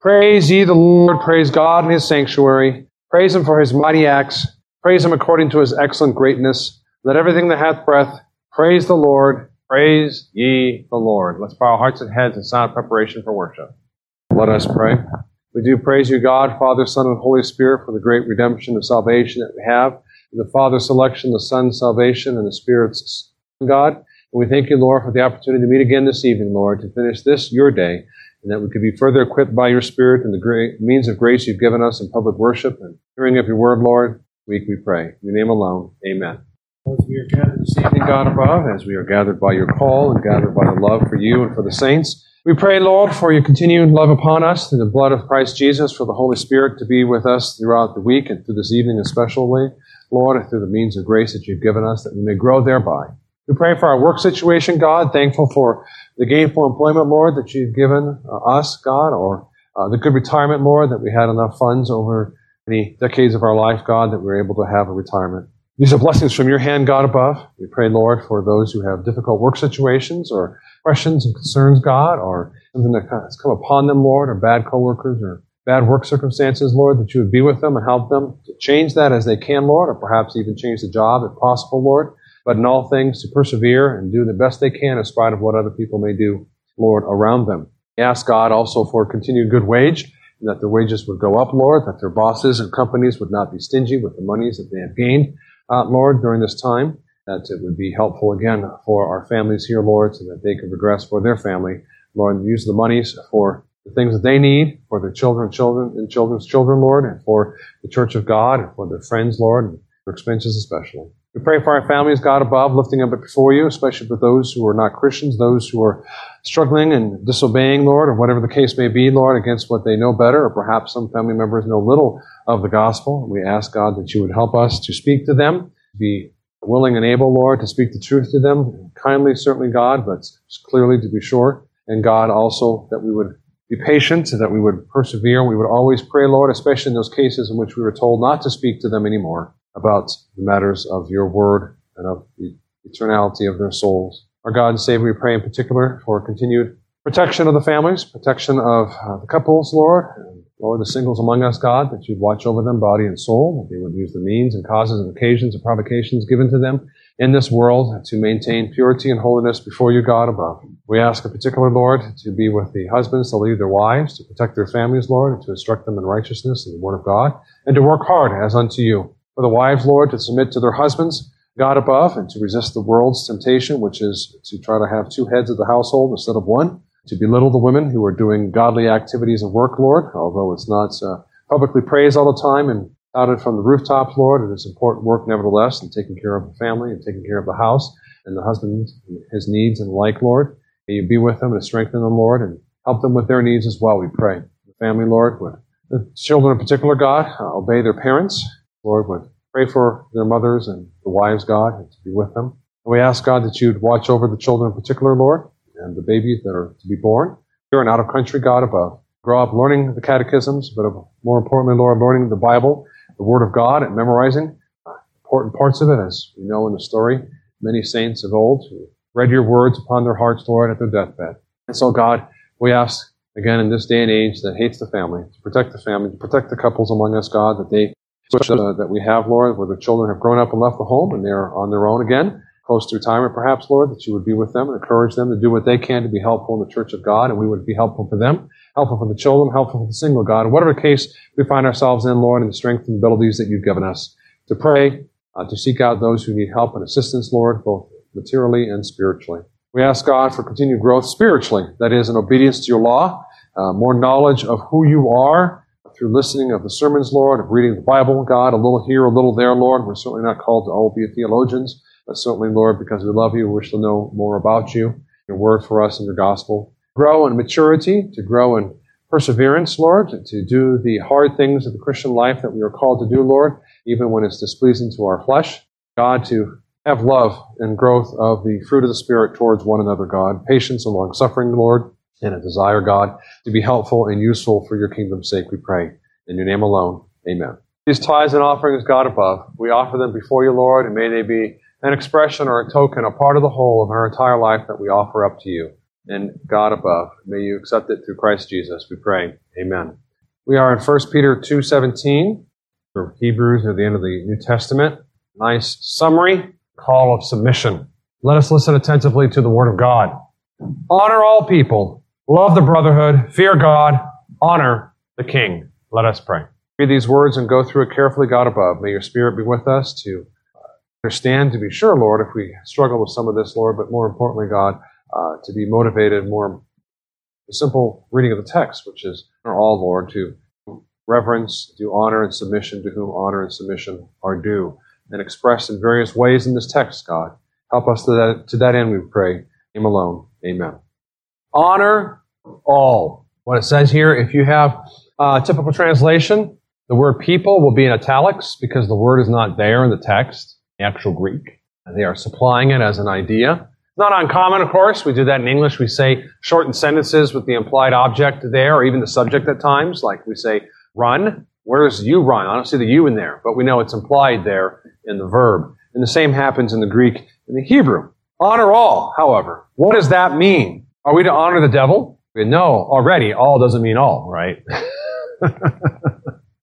Praise ye the Lord, praise God in his sanctuary, praise him for his mighty acts, praise him according to his excellent greatness. Let everything that hath breath praise the Lord, praise ye the Lord. Let's bow our hearts and heads in silent preparation for worship. Let us pray. We do praise you, God, Father, Son, and Holy Spirit, for the great redemption of salvation that we have, the Father's selection, the Son's salvation, and the Spirit's God. And we thank you, Lord, for the opportunity to meet again this evening, Lord, to finish this, your day, and that we could be further equipped by your Spirit and the great means of grace you've given us in public worship and hearing of your word, Lord. Week we pray. In your name alone, amen. As we are gathered this evening, God above, as we are gathered by your call and gathered by the love for you and for the saints, we pray, Lord, for your continued love upon us through the blood of Christ Jesus, for the Holy Spirit to be with us throughout the week and through this evening especially, Lord, and through the means of grace that you've given us, that we may grow thereby. We pray for our work situation, God, thankful for the gainful employment, Lord, that you've given uh, us, God, or uh, the good retirement, Lord, that we had enough funds over many decades of our life, God, that we were able to have a retirement. These are blessings from your hand, God above. We pray, Lord, for those who have difficult work situations or questions and concerns, God, or something that has come upon them, Lord, or bad coworkers or bad work circumstances, Lord, that you would be with them and help them to change that as they can, Lord, or perhaps even change the job if possible, Lord but in all things to persevere and do the best they can in spite of what other people may do, Lord, around them. Ask God also for continued good wage, and that their wages would go up, Lord, that their bosses and companies would not be stingy with the monies that they have gained, uh, Lord, during this time, that it would be helpful again for our families here, Lord, so that they could progress for their family, Lord, use the monies for the things that they need for their children, children, and children's children, Lord, and for the church of God, and for their friends, Lord, and for expenses especially. We pray for our families, God above, lifting up before you, especially for those who are not Christians, those who are struggling and disobeying, Lord, or whatever the case may be, Lord, against what they know better, or perhaps some family members know little of the gospel. We ask, God, that you would help us to speak to them, be willing and able, Lord, to speak the truth to them, kindly, certainly, God, but clearly to be sure. And God, also, that we would be patient, and that we would persevere. We would always pray, Lord, especially in those cases in which we were told not to speak to them anymore about the matters of your word and of the eternality of their souls. Our God and Savior, we pray in particular for continued protection of the families, protection of uh, the couples, Lord, and Lord, the singles among us, God, that you'd watch over them, body and soul, that they would use the means and causes and occasions and provocations given to them in this world to maintain purity and holiness before you, God, above. We ask in particular, Lord, to be with the husbands to lead their wives, to protect their families, Lord, and to instruct them in righteousness and the word of God, and to work hard as unto you for the wives, Lord, to submit to their husbands, God above, and to resist the world's temptation, which is to try to have two heads of the household instead of one, to belittle the women who are doing godly activities of work, Lord, although it's not uh, publicly praised all the time and touted from the rooftops, Lord. It is important work nevertheless, in taking care of the family and taking care of the house and the husband, his needs and like, Lord. May you be with them and strengthen them, Lord, and help them with their needs as well, we pray. The family, Lord, would the children in particular, God, obey their parents Lord, would pray for their mothers and the wives, God, and to be with them. And we ask, God, that you'd watch over the children in particular, Lord, and the babies that are to be born here and out of country, God, above. Grow up learning the catechisms, but more importantly, Lord, learning the Bible, the Word of God, and memorizing important parts of it, as we know in the story. Many saints of old who read your words upon their hearts, Lord, at their deathbed. And so, God, we ask again in this day and age that hates the family, to protect the family, to protect the couples among us, God, that they uh, that we have, Lord, where the children have grown up and left the home and they're on their own again, close to retirement perhaps, Lord, that you would be with them and encourage them to do what they can to be helpful in the church of God, and we would be helpful for them, helpful for the children, helpful for the single God. In whatever case we find ourselves in, Lord, and the strength and abilities that you've given us to pray, uh, to seek out those who need help and assistance, Lord, both materially and spiritually. We ask God for continued growth spiritually, that is, in obedience to your law, uh, more knowledge of who you are, through listening of the sermons, Lord, of reading the Bible, God, a little here, a little there, Lord. We're certainly not called to all be theologians, but certainly, Lord, because we love you, we wish to know more about you, your word for us and your gospel. Grow in maturity, to grow in perseverance, Lord, to do the hard things of the Christian life that we are called to do, Lord, even when it's displeasing to our flesh. God, to have love and growth of the fruit of the Spirit towards one another, God. Patience and long suffering, Lord and a desire, God, to be helpful and useful for your kingdom's sake, we pray. In your name alone, amen. These tithes and offerings, God above, we offer them before you, Lord, and may they be an expression or a token, a part of the whole of our entire life that we offer up to you. and God above. May you accept it through Christ Jesus, we pray. Amen. We are in 1 Peter 2.17, for Hebrews near the end of the New Testament. Nice summary, call of submission. Let us listen attentively to the Word of God. Honor all people, love the brotherhood, fear God, honor the King. Let us pray. Read these words and go through it carefully, God above. May your Spirit be with us to understand, to be sure, Lord, if we struggle with some of this, Lord, but more importantly, God, uh, to be motivated more the simple reading of the text, which is all, Lord, to reverence, do honor and submission to whom honor and submission are due, and expressed in various ways in this text, God. Help us to that, to that end, we pray. Him alone. Amen. Honor all. What it says here, if you have a typical translation, the word people will be in italics because the word is not there in the text, the actual Greek. And they are supplying it as an idea. Not uncommon, of course. We do that in English. We say shortened sentences with the implied object there, or even the subject at times. Like we say, run. Where's you run? I don't see the you in there, but we know it's implied there in the verb. And the same happens in the Greek and the Hebrew. Honor all, however. What does that mean? Are we to honor the devil? No, already, all doesn't mean all, right?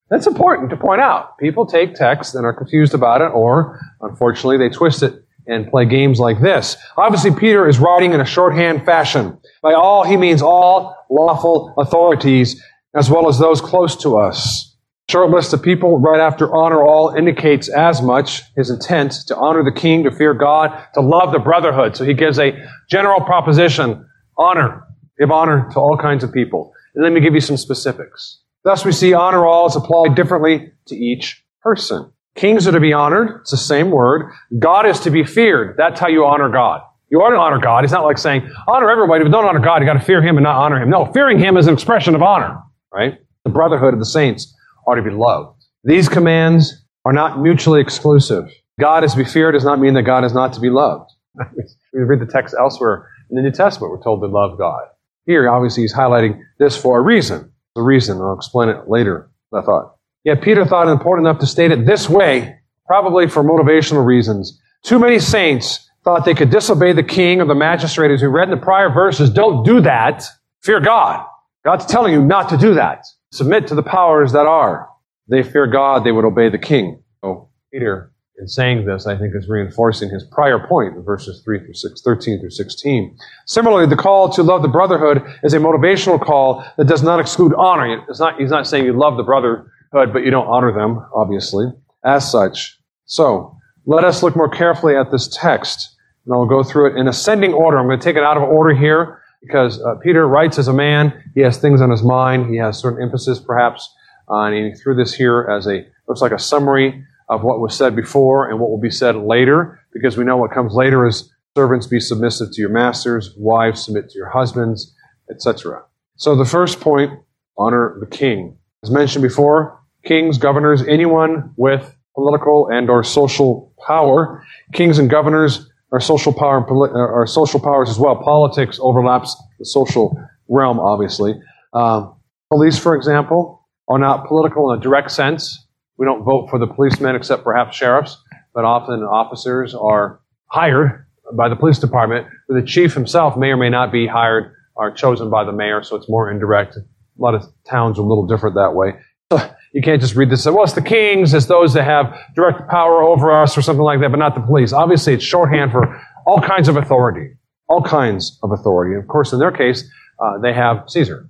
That's important to point out. People take text and are confused about it, or unfortunately, they twist it and play games like this. Obviously, Peter is writing in a shorthand fashion. By all, he means all lawful authorities, as well as those close to us. Short list of people right after honor all indicates as much his intent to honor the king, to fear God, to love the brotherhood. So he gives a general proposition honor, give honor to all kinds of people. And let me give you some specifics. Thus, we see honor all is applied differently to each person. Kings are to be honored. It's the same word. God is to be feared. That's how you honor God. You ought to honor God. It's not like saying, honor everybody, but don't honor God. You got to fear Him and not honor Him. No, fearing Him is an expression of honor, right? The brotherhood of the saints are to be loved. These commands are not mutually exclusive. God is to be feared does not mean that God is not to be loved. we read the text elsewhere in the New Testament. We're told to love God. Here, obviously, he's highlighting this for a reason. The reason, I'll explain it later, I thought. Yet Peter thought it important enough to state it this way, probably for motivational reasons. Too many saints thought they could disobey the king or the magistrate as we read in the prior verses. Don't do that. Fear God. God's telling you not to do that. Submit to the powers that are. They fear God, they would obey the king. So Peter, in saying this, I think is reinforcing his prior point in verses 3 through 6, 13 through 16. Similarly, the call to love the brotherhood is a motivational call that does not exclude honor. It's not, he's not saying you love the brotherhood, but you don't honor them, obviously, as such. So, let us look more carefully at this text, and I'll go through it in ascending order. I'm going to take it out of order here because uh, Peter writes as a man. He has things on his mind. He has certain emphasis, perhaps, uh, and he threw this here as a looks like a summary of what was said before and what will be said later, because we know what comes later is servants be submissive to your masters, wives submit to your husbands, etc. So the first point, honor the king. As mentioned before, kings, governors, anyone with political and or social power. Kings and governors are social power uh, are social powers as well. Politics overlaps the social realm, obviously. Um, police, for example, are not political in a direct sense. We don't vote for the policemen except perhaps sheriffs, but often officers are hired by the police department. The chief himself may or may not be hired or chosen by the mayor, so it's more indirect. A lot of towns are a little different that way. You can't just read this and say, well, it's the kings, it's those that have direct power over us or something like that, but not the police. Obviously, it's shorthand for all kinds of authority. All kinds of authority. And of course, in their case, uh, they have Caesar.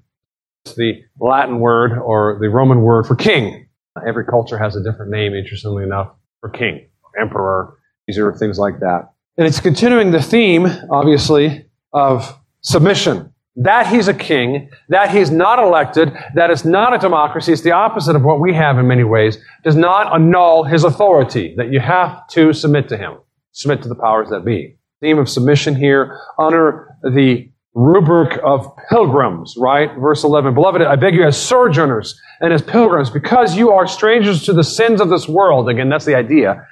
It's the Latin word or the Roman word for king. Every culture has a different name, interestingly enough, for king, emperor, These are things like that. And it's continuing the theme, obviously, of submission that he's a king, that he's not elected, that it's not a democracy, it's the opposite of what we have in many ways, does not annul his authority, that you have to submit to him, submit to the powers that be. Theme of submission here, honor the rubric of pilgrims, right? Verse 11, Beloved, I beg you as sojourners and as pilgrims, because you are strangers to the sins of this world. Again, that's the idea.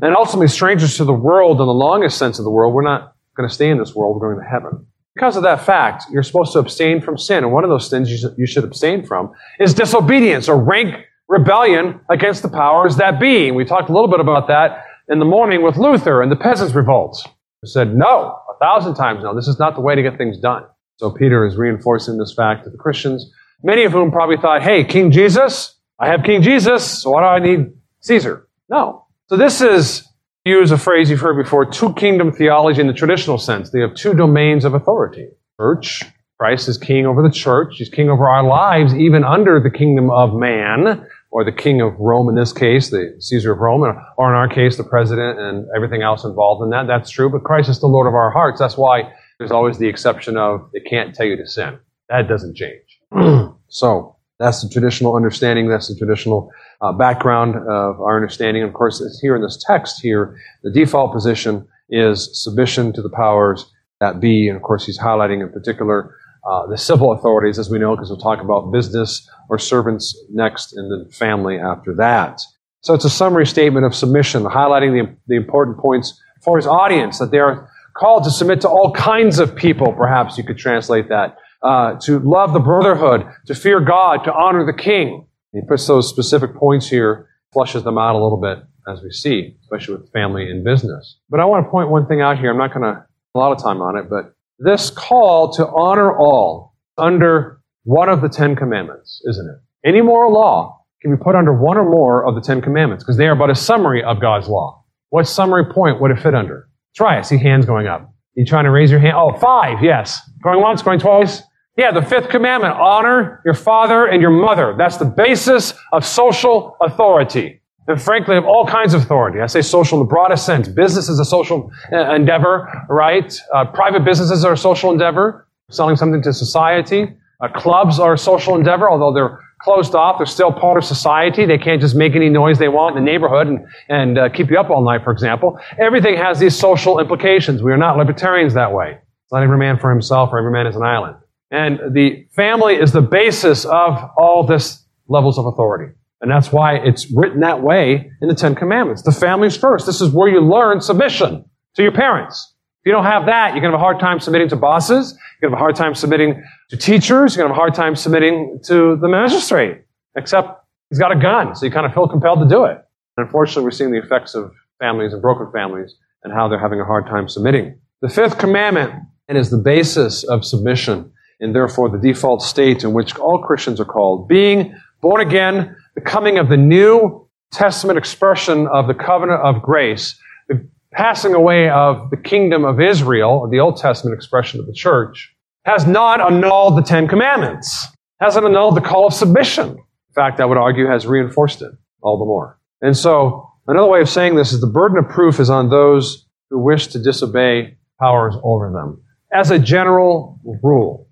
And ultimately strangers to the world in the longest sense of the world. We're not going to stay in this world, we're going to heaven. Because of that fact, you're supposed to abstain from sin. And one of those sins you should, abstain from is disobedience or rank rebellion against the powers that be. We talked a little bit about that in the morning with Luther and the peasants' revolts. He said, no, thousand times no. This is not the way to get things done. So Peter is reinforcing this fact to the Christians, many of whom probably thought, hey, King Jesus, I have King Jesus, so why do I need Caesar? No. So this is, use a phrase you've heard before, two kingdom theology in the traditional sense. They have two domains of authority. Church, Christ is king over the church. He's king over our lives, even under the kingdom of man, or the king of Rome in this case, the Caesar of Rome, or in our case, the president and everything else involved in that. That's true, but Christ is the Lord of our hearts. That's why there's always the exception of it can't tell you to sin. That doesn't change. so that's the traditional understanding. That's the traditional uh, background of our understanding. of course, here in this text here, the default position is submission to the powers that be. And of course, he's highlighting in particular uh, the civil authorities, as we know, because we'll talk about business or servants next, and then family after that. So it's a summary statement of submission, highlighting the, the important points for his audience that they are called to submit to all kinds of people, perhaps you could translate that, uh, to love the brotherhood, to fear God, to honor the king. He puts those specific points here, flushes them out a little bit as we see, especially with family and business. But I want to point one thing out here. I'm not going to a lot of time on it, but this call to honor all under one of the Ten Commandments, isn't it? Any moral law can be put under one or more of the Ten Commandments because they are but a summary of God's law. What summary point would it fit under? Try it. See hands going up. You trying to raise your hand? Oh, five. Yes. Going once, going twice. Yeah, the fifth commandment. Honor your father and your mother. That's the basis of social authority. And frankly, of all kinds of authority. I say social in the broadest sense. Business is a social uh, endeavor, right? Uh, private businesses are a social endeavor, selling something to society. Uh, clubs are a social endeavor, although they're closed off. They're still part of society. They can't just make any noise they want in the neighborhood and, and uh, keep you up all night, for example. Everything has these social implications. We are not libertarians that way. It's not every man for himself or every man is an island. And the family is the basis of all this levels of authority. And that's why it's written that way in the Ten Commandments. The family's first. This is where you learn submission to your parents. If you don't have that, you're going to have a hard time submitting to bosses. You're going to have a hard time submitting to teachers. You're going to have a hard time submitting to the magistrate, except he's got a gun, so you kind of feel compelled to do it. And unfortunately, we're seeing the effects of families and broken families and how they're having a hard time submitting. The fifth commandment and is the basis of submission and therefore the default state in which all Christians are called. Being born again, the coming of the New Testament expression of the covenant of grace, the passing away of the kingdom of Israel, the Old Testament expression of the church, has not annulled the Ten Commandments, hasn't annulled the call of submission. In fact, I would argue has reinforced it all the more. And so, another way of saying this is the burden of proof is on those who wish to disobey powers over them. As a general rule,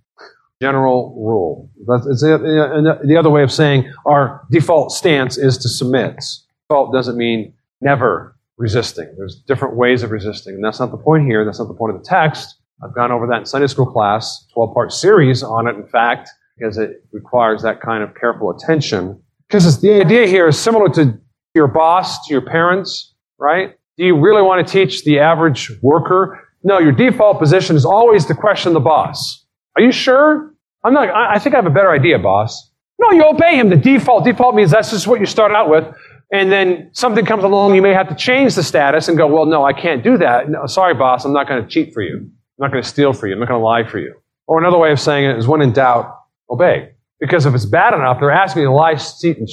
general rule. That's the other way of saying our default stance is to submit. Default doesn't mean never resisting. There's different ways of resisting. And that's not the point here. That's not the point of the text. I've gone over that in Sunday school class, 12 part series on it, in fact, because it requires that kind of careful attention. Because the idea here is similar to your boss, to your parents, right? Do you really want to teach the average worker? No, your default position is always to question the boss. Are you sure? I'm not, I think I have a better idea, boss. No, you obey him. The default, default means that's just what you start out with and then something comes along, you may have to change the status and go, well, no, I can't do that. No, sorry, boss, I'm not going to cheat for you. I'm not going to steal for you. I'm not going to lie for you. Or another way of saying it is when in doubt, obey. Because if it's bad enough, they're asking you to lie, cheat, and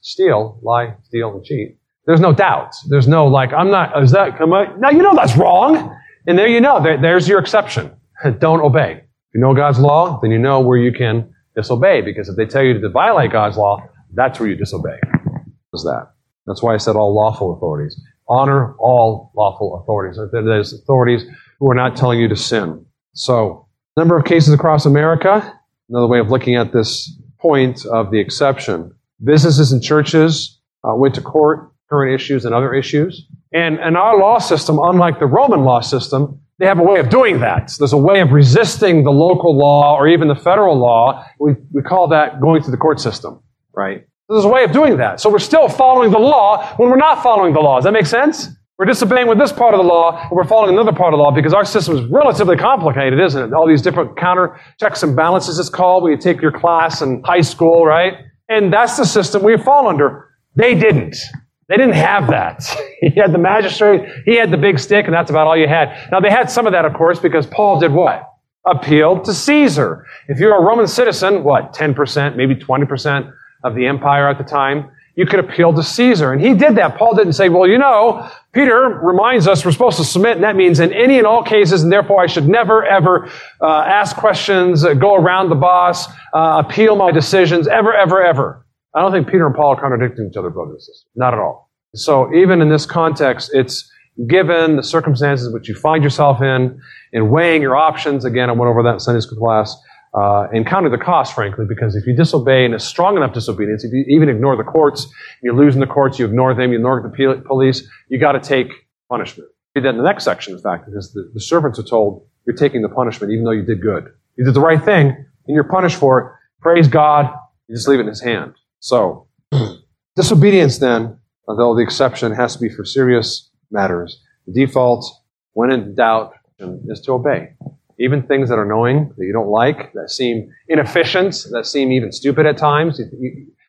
steal, lie, steal, and cheat. There's no doubt. There's no like, I'm not, is that, am I, now you know that's wrong. And there you know, there, there's your exception. Don't obey. If you know God's law, then you know where you can disobey. Because if they tell you to violate God's law, that's where you disobey Is that. That's why I said all lawful authorities. Honor all lawful authorities. There's authorities who are not telling you to sin. So, number of cases across America, another way of looking at this point of the exception. Businesses and churches uh, went to court, current issues and other issues. And, and our law system, unlike the Roman law system, they have a way of doing that. So there's a way of resisting the local law or even the federal law. We, we call that going through the court system, right? There's a way of doing that. So we're still following the law when we're not following the law. Does that make sense? We're disobeying with this part of the law, and we're following another part of the law because our system is relatively complicated, isn't it? All these different counter checks and balances, it's called, when you take your class in high school, right? And that's the system we fall under. They didn't. They didn't have that. he had the magistrate, he had the big stick, and that's about all you had. Now, they had some of that, of course, because Paul did what? appealed to Caesar. If you're a Roman citizen, what, 10%, maybe 20% of the empire at the time, you could appeal to Caesar. And he did that. Paul didn't say, well, you know, Peter reminds us we're supposed to submit, and that means in any and all cases, and therefore I should never, ever uh, ask questions, uh, go around the boss, uh, appeal my decisions, ever, ever, ever. I don't think Peter and Paul are contradicting each other, brothers and sisters. Not at all. So even in this context, it's given the circumstances which you find yourself in, in weighing your options. Again, I went over that in Sunday school class uh, and counted the cost, frankly, because if you disobey and a strong enough disobedience, if you even ignore the courts, you lose in the courts, you ignore them, you ignore the police, you got to take punishment. That in the next section, in fact, because the, the servants are told you're taking the punishment even though you did good. You did the right thing, and you're punished for it. Praise God. You just leave it in His hand. So, disobedience then, although the exception has to be for serious matters, the default, when in doubt, is to obey. Even things that are annoying, that you don't like, that seem inefficient, that seem even stupid at times.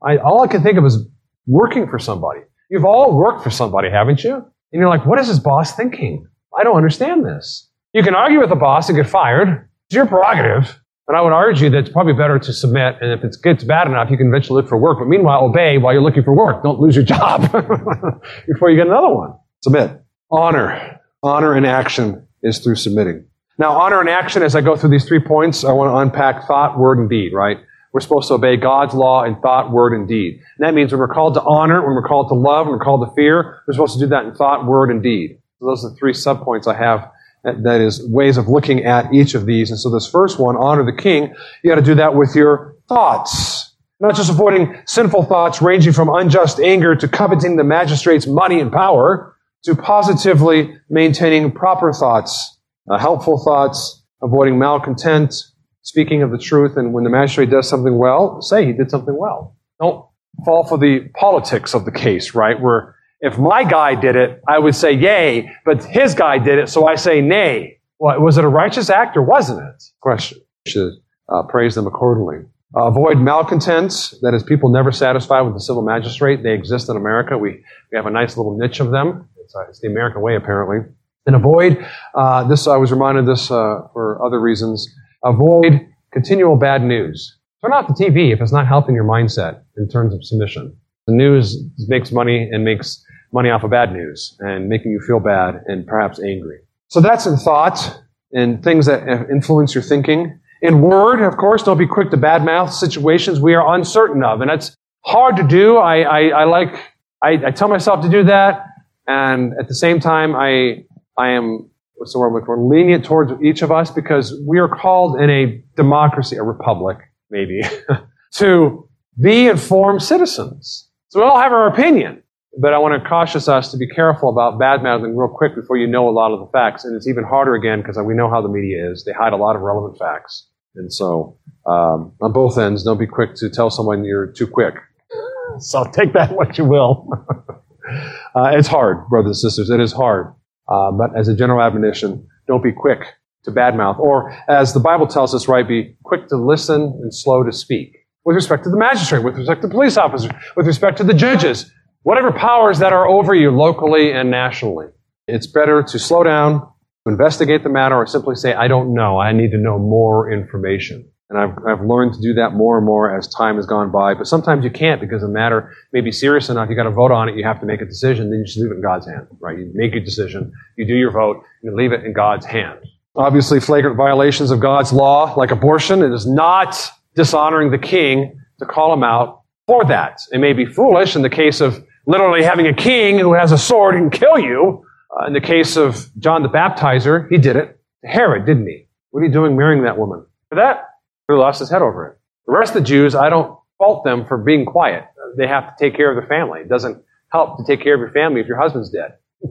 I, all I can think of is working for somebody. You've all worked for somebody, haven't you? And you're like, what is his boss thinking? I don't understand this. You can argue with the boss and get fired. It's your prerogative. But I would argue that it's probably better to submit, and if it gets bad enough, you can eventually look for work. But meanwhile, obey while you're looking for work. Don't lose your job before you get another one. Submit. Honor. Honor in action is through submitting. Now, honor and action, as I go through these three points, I want to unpack thought, word, and deed, right? We're supposed to obey God's law in thought, word, and deed. And that means when we're called to honor, when we're called to love, when we're called to fear, we're supposed to do that in thought, word, and deed. So those are the three subpoints I have. That is ways of looking at each of these. And so this first one, honor the king, you got to do that with your thoughts. Not just avoiding sinful thoughts ranging from unjust anger to coveting the magistrate's money and power to positively maintaining proper thoughts uh, helpful thoughts, avoiding malcontent, speaking of the truth, and when the magistrate does something well, say he did something well. Don't fall for the politics of the case, right? Where if my guy did it, I would say yay, but his guy did it, so I say nay. Well, was it a righteous act or wasn't it? Question. You should uh, praise them accordingly. Uh, avoid malcontents, that is, people never satisfied with the civil magistrate. They exist in America. We, we have a nice little niche of them. It's, uh, it's the American way, apparently. And avoid, uh, this, I was reminded this uh, for other reasons, avoid continual bad news. Turn off the TV if it's not helping your mindset in terms of submission. The news makes money and makes money off of bad news and making you feel bad and perhaps angry. So that's in thought and things that influence your thinking. In word, of course, don't be quick to badmouth situations we are uncertain of. And that's hard to do. I, I, I like, I, I tell myself to do that. And at the same time, I, I am, what's the word I'm for, lenient towards each of us because we are called in a democracy, a republic, maybe, to be informed citizens. So we all have our opinion. But I want to caution us to be careful about bad mouthing real quick before you know a lot of the facts. And it's even harder again because we know how the media is. They hide a lot of relevant facts. And so, um, on both ends, don't be quick to tell someone you're too quick. So take that what you will. uh, it's hard, brothers and sisters. It is hard. Uh, but as a general admonition, don't be quick to badmouth. Or as the Bible tells us, right, be quick to listen and slow to speak. With respect to the magistrate, with respect to the police officer, with respect to the judges, whatever powers that are over you locally and nationally. It's better to slow down, investigate the matter, or simply say, I don't know. I need to know more information. And I've, I've learned to do that more and more as time has gone by. But sometimes you can't because the matter may be serious enough. You got to vote on it. You have to make a decision. Then you just leave it in God's hand, right? You make a decision. You do your vote. You leave it in God's hand. Obviously, flagrant violations of God's law, like abortion, it is not dishonoring the king to call him out for that. It may be foolish in the case of literally having a king who has a sword and kill you. Uh, in the case of John the Baptizer, he did it to Herod, didn't he? What are you doing marrying that woman? For that, who lost his head over it. The rest of the Jews, I don't fault them for being quiet. They have to take care of their family. It doesn't help to take care of your family if your husband's dead.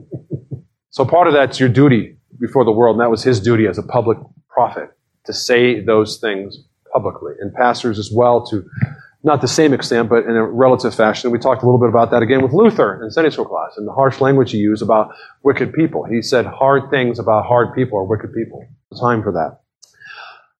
so part of that's your duty before the world, and that was his duty as a public prophet to say those things publicly. And pastors as well to not the same extent, but in a relative fashion. We talked a little bit about that again with Luther in Sunday school class and the harsh language he used about wicked people. He said hard things about hard people or wicked people. Time for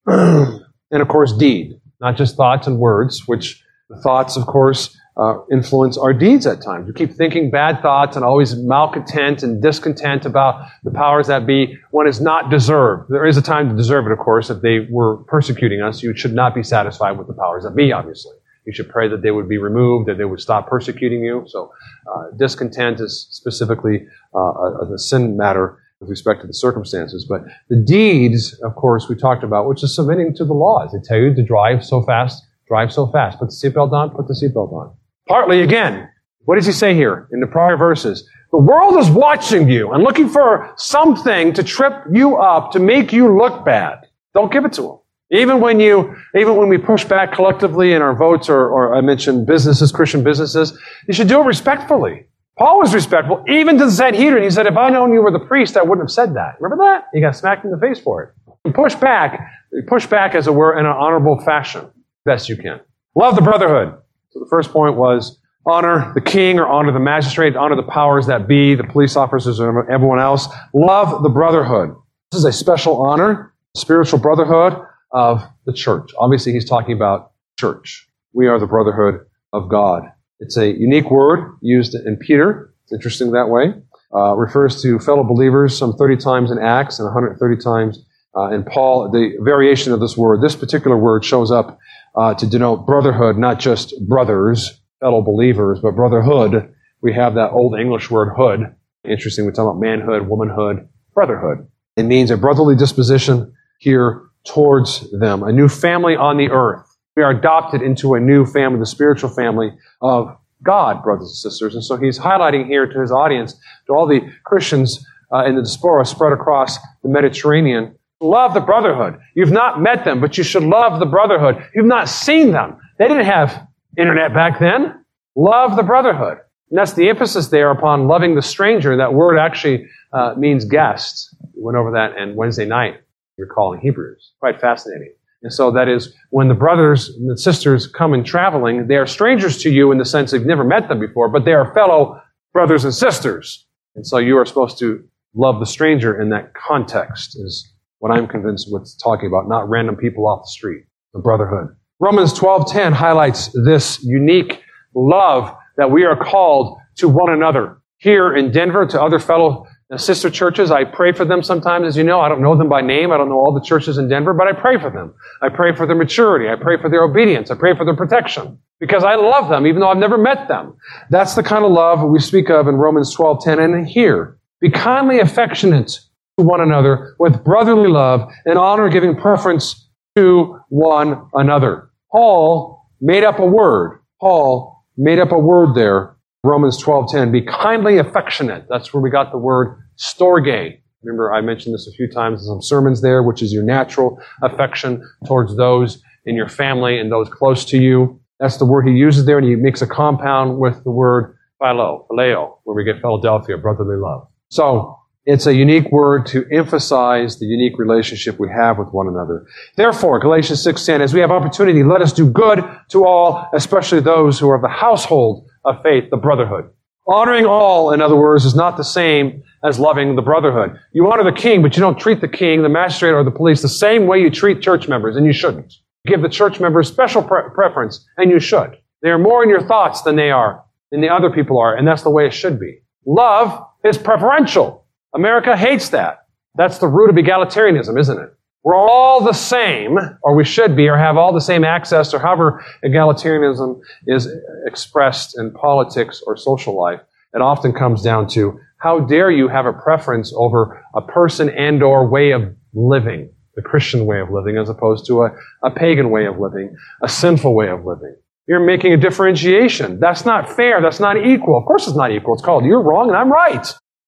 that. and of course, deed, not just thoughts and words, which the thoughts, of course, uh, influence our deeds at times. We keep thinking bad thoughts and always malcontent and discontent about the powers that be when it's not deserved. There is a time to deserve it, of course. If they were persecuting us, you should not be satisfied with the powers that be, obviously. You should pray that they would be removed, that they would stop persecuting you. So, uh, discontent is specifically uh, a, a sin matter with respect to the circumstances. But the deeds, of course, we talked about, which is submitting to the laws. They tell you to drive so fast, drive so fast. Put the seatbelt on, put the seatbelt on. Partly again, what does he say here in the prior verses? The world is watching you and looking for something to trip you up to make you look bad. Don't give it to them. Even when you, even when we push back collectively in our votes, or, or I mentioned businesses, Christian businesses, you should do it respectfully. Paul was respectful, even to the Sanhedrin. He said, if I'd known you were the priest, I wouldn't have said that. Remember that? He got smacked in the face for it. And push back, push back as it were in an honorable fashion, best you can. Love the brotherhood. So the first point was honor the king or honor the magistrate, honor the powers that be, the police officers or everyone else. Love the brotherhood. This is a special honor, spiritual brotherhood of the church. Obviously, he's talking about church. We are the brotherhood of God. It's a unique word used in Peter. It's interesting that way. Uh, refers to fellow believers some 30 times in Acts and 130 times uh, in Paul. The variation of this word, this particular word shows up uh, to denote brotherhood, not just brothers, fellow believers, but brotherhood. We have that old English word hood. Interesting, we talk about manhood, womanhood, brotherhood. It means a brotherly disposition here towards them, a new family on the earth. We are adopted into a new family, the spiritual family of God, brothers and sisters. And so he's highlighting here to his audience, to all the Christians uh, in the diaspora spread across the Mediterranean, love the brotherhood. You've not met them, but you should love the brotherhood. You've not seen them. They didn't have internet back then. Love the brotherhood. And that's the emphasis there upon loving the stranger. That word actually uh, means guest. We went over that on Wednesday night, you're calling Hebrews. Quite fascinating. And so that is when the brothers and sisters come in traveling, they are strangers to you in the sense you've never met them before, but they are fellow brothers and sisters. And so you are supposed to love the stranger in that context, is what I'm convinced what's talking about, not random people off the street, the brotherhood. Romans 12:10 highlights this unique love that we are called to one another. Here in Denver, to other fellow sister churches, I pray for them sometimes, as you know. I don't know them by name. I don't know all the churches in Denver, but I pray for them. I pray for their maturity. I pray for their obedience. I pray for their protection because I love them, even though I've never met them. That's the kind of love we speak of in Romans 12:10 and here. Be kindly affectionate to one another with brotherly love and honor giving preference to one another. Paul made up a word. Paul made up a word there. Romans 12:10. Be kindly affectionate. That's where we got the word storge. Remember, I mentioned this a few times in some sermons there, which is your natural affection towards those in your family and those close to you. That's the word he uses there, and he makes a compound with the word philo, phileo, where we get Philadelphia, brotherly love. So, it's a unique word to emphasize the unique relationship we have with one another. Therefore, Galatians 6:10, as we have opportunity, let us do good to all, especially those who are of the household of faith, the brotherhood. Honoring all, in other words, is not the same as loving the brotherhood. You honor the king, but you don't treat the king, the magistrate, or the police the same way you treat church members, and you shouldn't. Give the church members special pre- preference, and you should. They are more in your thoughts than they are, than the other people are, and that's the way it should be. Love is preferential. America hates that. That's the root of egalitarianism, isn't it? We're all the same, or we should be, or have all the same access, or however egalitarianism is expressed in politics or social life. It often comes down to how dare you have a preference over a person and or way of living, the Christian way of living, as opposed to a, a pagan way of living, a sinful way of living. You're making a differentiation. That's not fair. That's not equal. Of course it's not equal. It's called you're wrong and I'm right.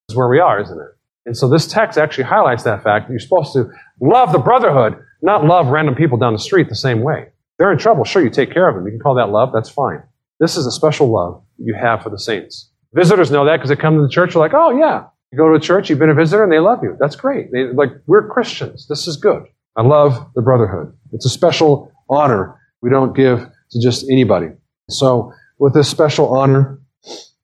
Is where we are, isn't it? And so this text actually highlights that fact. You're supposed to love the brotherhood, not love random people down the street the same way. They're in trouble. Sure, you take care of them. You can call that love. That's fine. This is a special love you have for the saints. Visitors know that because they come to the church. They're like, oh, yeah. You go to a church, you've been a visitor, and they love you. That's great. They, like, we're Christians. This is good. I love the brotherhood. It's a special honor we don't give to just anybody. So, with this special honor,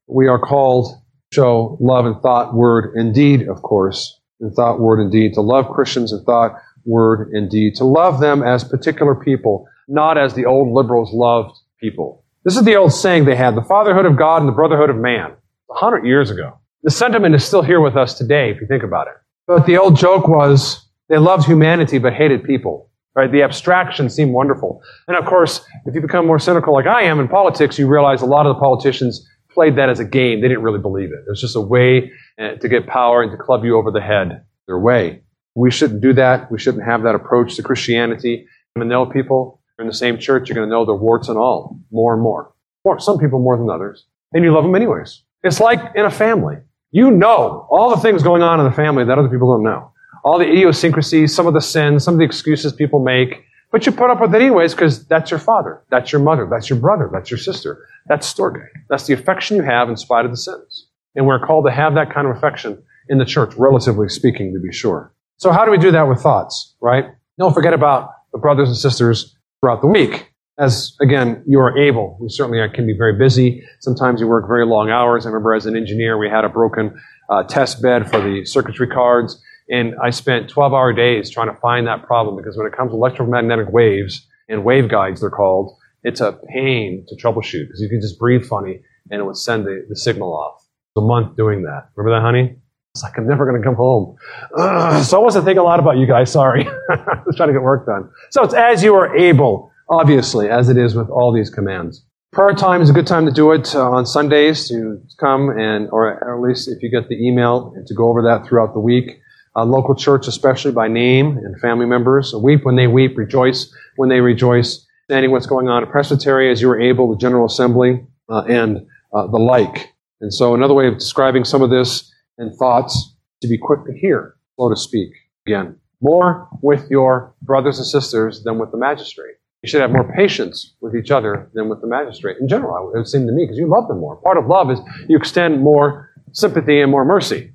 we are called show love in thought, word, and deed, of course, in thought, word, and deed, to love Christians in thought, word, and deed, to love them as particular people, not as the old liberals loved people. This is the old saying they had, the fatherhood of God and the brotherhood of man. A hundred years ago. The sentiment is still here with us today, if you think about it. But the old joke was, they loved humanity but hated people. Right? The abstraction seemed wonderful. And of course, if you become more cynical like I am in politics, you realize a lot of the politicians played that as a game. They didn't really believe it. It was just a way eh, to get power and to club you over the head their way. We shouldn't do that. We shouldn't have that approach to Christianity. You're going to people in the same church. You're going to know their warts and all more and more. More, some people more than others. And you love them anyways. It's like in a family. You know all the things going on in the family that other people don't know. All the idiosyncrasies, some of the sins, some of the excuses people make. But you put up with it anyways because that's your father, that's your mother, that's your brother, that's your sister. That's storge. That's the affection you have in spite of the sins. And we're called to have that kind of affection in the church, relatively speaking, to be sure. So how do we do that with thoughts, right? Don't forget about the brothers and sisters throughout the week. As, again, you are able. We certainly can be very busy. Sometimes you work very long hours. I remember as an engineer, we had a broken uh, test bed for the circuitry cards. And I spent 12 hour days trying to find that problem because when it comes to electromagnetic waves and waveguides, they're called, it's a pain to troubleshoot because you can just breathe funny and it would send the, the signal off. It was a month doing that. Remember that, honey? It's like, I'm never going to come home. Ugh, so I wasn't thinking a lot about you guys. Sorry. I was trying to get work done. So it's as you are able, obviously, as it is with all these commands. Prayer time is a good time to do it uh, on Sundays to come and, or at least if you get the email, to go over that throughout the week uh, local church, especially by name and family members. Weep when they weep, rejoice when they rejoice. Standing what's going on at Presbytery as you were able, the General Assembly, uh, and uh, the like. And so, another way of describing some of this and thoughts to be quick to hear, slow to speak. Again, more with your brothers and sisters than with the magistrate. You should have more patience with each other than with the magistrate. In general, it would seem to me, because you love them more. Part of love is you extend more sympathy and more mercy.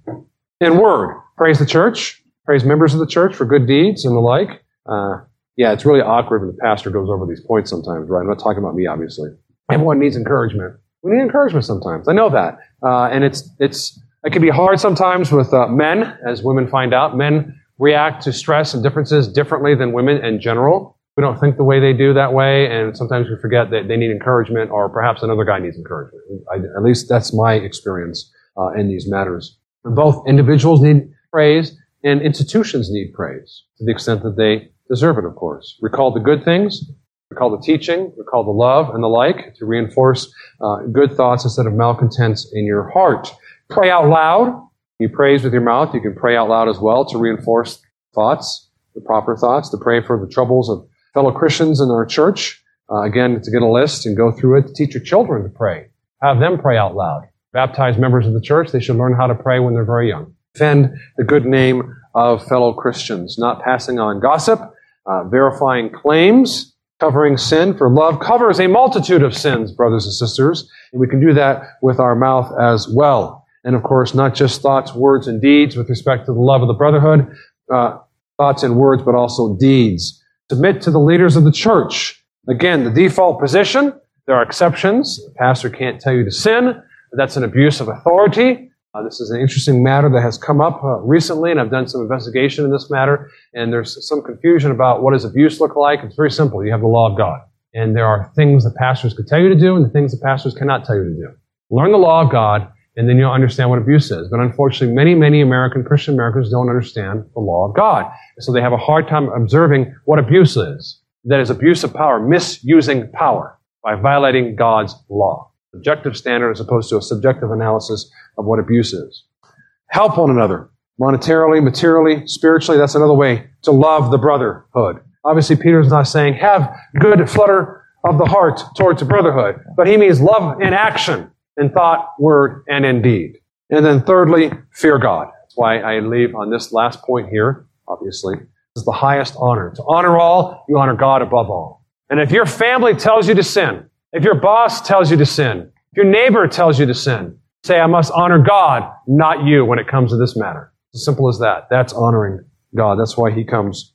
In word, praise the church, praise members of the church for good deeds and the like. Uh, yeah, it's really awkward when the pastor goes over these points sometimes, right? I'm not talking about me, obviously. Everyone needs encouragement. We need encouragement sometimes. I know that, uh, and it's it's it can be hard sometimes with uh, men, as women find out. Men react to stress and differences differently than women in general. We don't think the way they do that way, and sometimes we forget that they need encouragement, or perhaps another guy needs encouragement. I, at least that's my experience uh, in these matters. Both individuals need praise, and institutions need praise to the extent that they deserve it, of course. Recall the good things, recall the teaching, recall the love and the like to reinforce uh, good thoughts instead of malcontents in your heart. Pray out loud. You praise with your mouth. You can pray out loud as well to reinforce thoughts, the proper thoughts, to pray for the troubles of fellow Christians in our church. Uh, again, to get a list and go through it, to teach your children to pray. Have them pray out loud. Baptized members of the church, they should learn how to pray when they're very young defend the good name of fellow Christians, not passing on gossip, uh, verifying claims, covering sin, for love covers a multitude of sins, brothers and sisters, and we can do that with our mouth as well. And of course, not just thoughts, words, and deeds with respect to the love of the brotherhood, uh, thoughts and words, but also deeds. Submit to the leaders of the church. Again, the default position, there are exceptions. The pastor can't tell you to sin. That's an abuse of authority. Uh, this is an interesting matter that has come up uh, recently, and I've done some investigation in this matter, and there's some confusion about what does abuse look like. It's very simple. You have the law of God, and there are things that pastors could tell you to do, and the things that pastors cannot tell you to do. Learn the law of God, and then you'll understand what abuse is. But unfortunately, many, many American Christian Americans don't understand the law of God, so they have a hard time observing what abuse is. That is abuse of power, misusing power by violating God's law. Objective standard as opposed to a subjective analysis of what abuse is. Help one another, monetarily, materially, spiritually. That's another way to love the brotherhood. Obviously, Peter's not saying have good flutter of the heart towards brotherhood, but he means love in action, in thought, word, and in deed. And then thirdly, fear God. That's why I leave on this last point here, obviously. This is the highest honor. To honor all, you honor God above all. And if your family tells you to sin, if your boss tells you to sin, if your neighbor tells you to sin, say, I must honor God, not you, when it comes to this matter. As simple as that. That's honoring God. That's why he comes.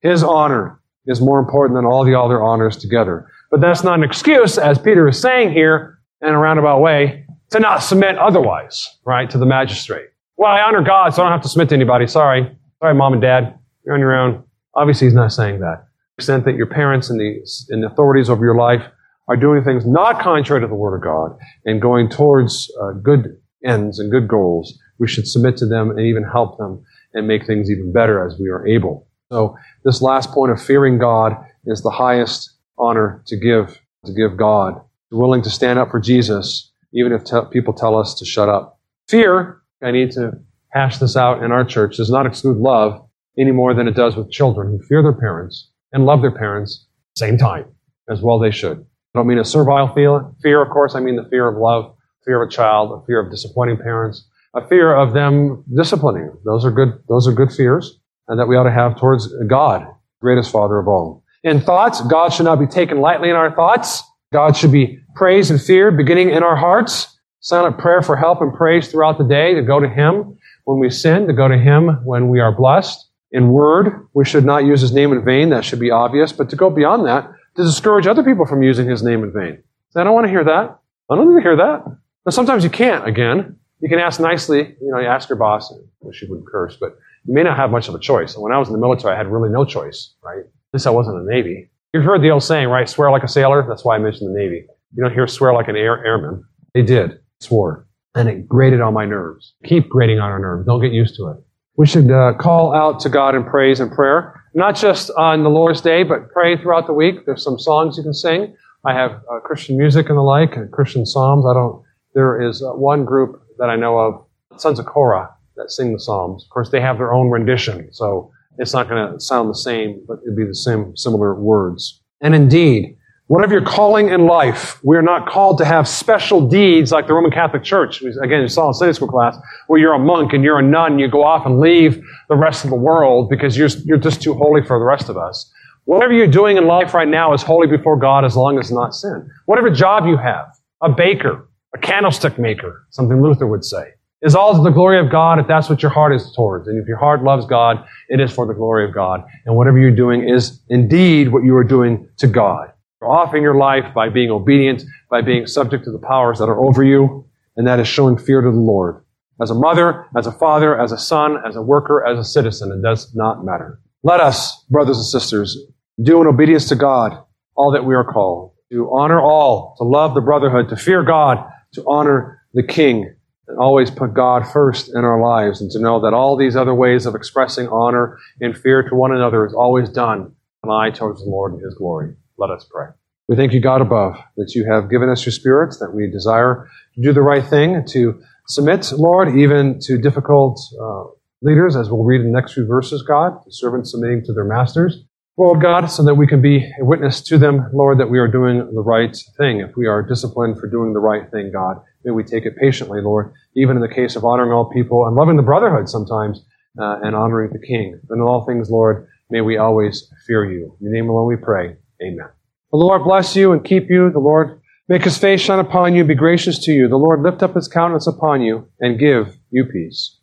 His honor is more important than all the other honors together. But that's not an excuse, as Peter is saying here in a roundabout way, to not submit otherwise, right, to the magistrate. Well, I honor God, so I don't have to submit to anybody. Sorry. Sorry, mom and dad. You're on your own. Obviously, he's not saying that. The extent that your parents and the, and the authorities over your life are doing things not contrary to the Word of God and going towards uh, good ends and good goals, we should submit to them and even help them and make things even better as we are able. So this last point of fearing God is the highest honor to give to give God. Willing to stand up for Jesus, even if te- people tell us to shut up. Fear, I need to hash this out in our church, does not exclude love any more than it does with children who fear their parents and love their parents same time, as well they should. I don't mean a servile fear, of course. I mean the fear of love, fear of a child, a fear of disappointing parents, a fear of them disciplining. Those are good, those are good fears and that we ought to have towards God, greatest Father of all. In thoughts, God should not be taken lightly in our thoughts. God should be praised and feared, beginning in our hearts. Silent prayer for help and praise throughout the day to go to Him when we sin, to go to Him when we are blessed. In word, we should not use His name in vain. That should be obvious. But to go beyond that, to discourage other people from using His name in vain. I don't want to hear that. I don't want to hear that. Now, sometimes you can't, again. You can ask nicely. You know, you ask your boss. Wish you wouldn't curse, but you may not have much of a choice. And when I was in the military, I had really no choice, right? At least I wasn't in the Navy. You've heard the old saying, right? Swear like a sailor. That's why I mentioned the Navy. You don't hear swear like an air, airman. They did. Swore. And it grated on my nerves. Keep grating on our nerves. Don't get used to it. We should uh, call out to God in praise and prayer, not just on the Lord's Day, but pray throughout the week. There's some songs you can sing. I have uh, Christian music and the like, and Christian psalms. I don't. There is uh, one group that I know of, Sons of Korah, that sing the Psalms. Of course, they have their own rendition, so it's not going to sound the same, but it'd be the same, similar words. And indeed, whatever your calling in life, we're not called to have special deeds like the Roman Catholic Church. Again, you saw in Sunday school class, where you're a monk and you're a nun, you go off and leave the rest of the world because you're, you're just too holy for the rest of us. Whatever you're doing in life right now is holy before God as long as it's not sin. Whatever job you have, a baker, a candlestick maker, something Luther would say is all to the glory of God if that's what your heart is towards. And if your heart loves God, it is for the glory of God. And whatever you're doing is indeed what you are doing to God. You're offering your life by being obedient, by being subject to the powers that are over you, and that is showing fear to the Lord. As a mother, as a father, as a son, as a worker, as a citizen, it does not matter. Let us, brothers and sisters, do in obedience to God all that we are called, to honor all, to love the brotherhood, to fear God, to honor the King, and always put God first in our lives and to know that all these other ways of expressing honor and fear to one another is always done an eye towards the Lord and His glory. Let us pray. We thank you, God above, that you have given us your spirits, that we desire to do the right thing, to submit, Lord, even to difficult uh, leaders, as we'll read in the next few verses, God, servants submitting to their masters. Lord God, so that we can be a witness to them, Lord, that we are doing the right thing. If we are disciplined for doing the right thing, God, May we take it patiently, Lord, even in the case of honoring all people and loving the brotherhood sometimes uh, and honoring the King. In all things, Lord, may we always fear you. In your name alone we pray. Amen. The Lord bless you and keep you. The Lord make his face shine upon you, be gracious to you. The Lord lift up his countenance upon you and give you peace.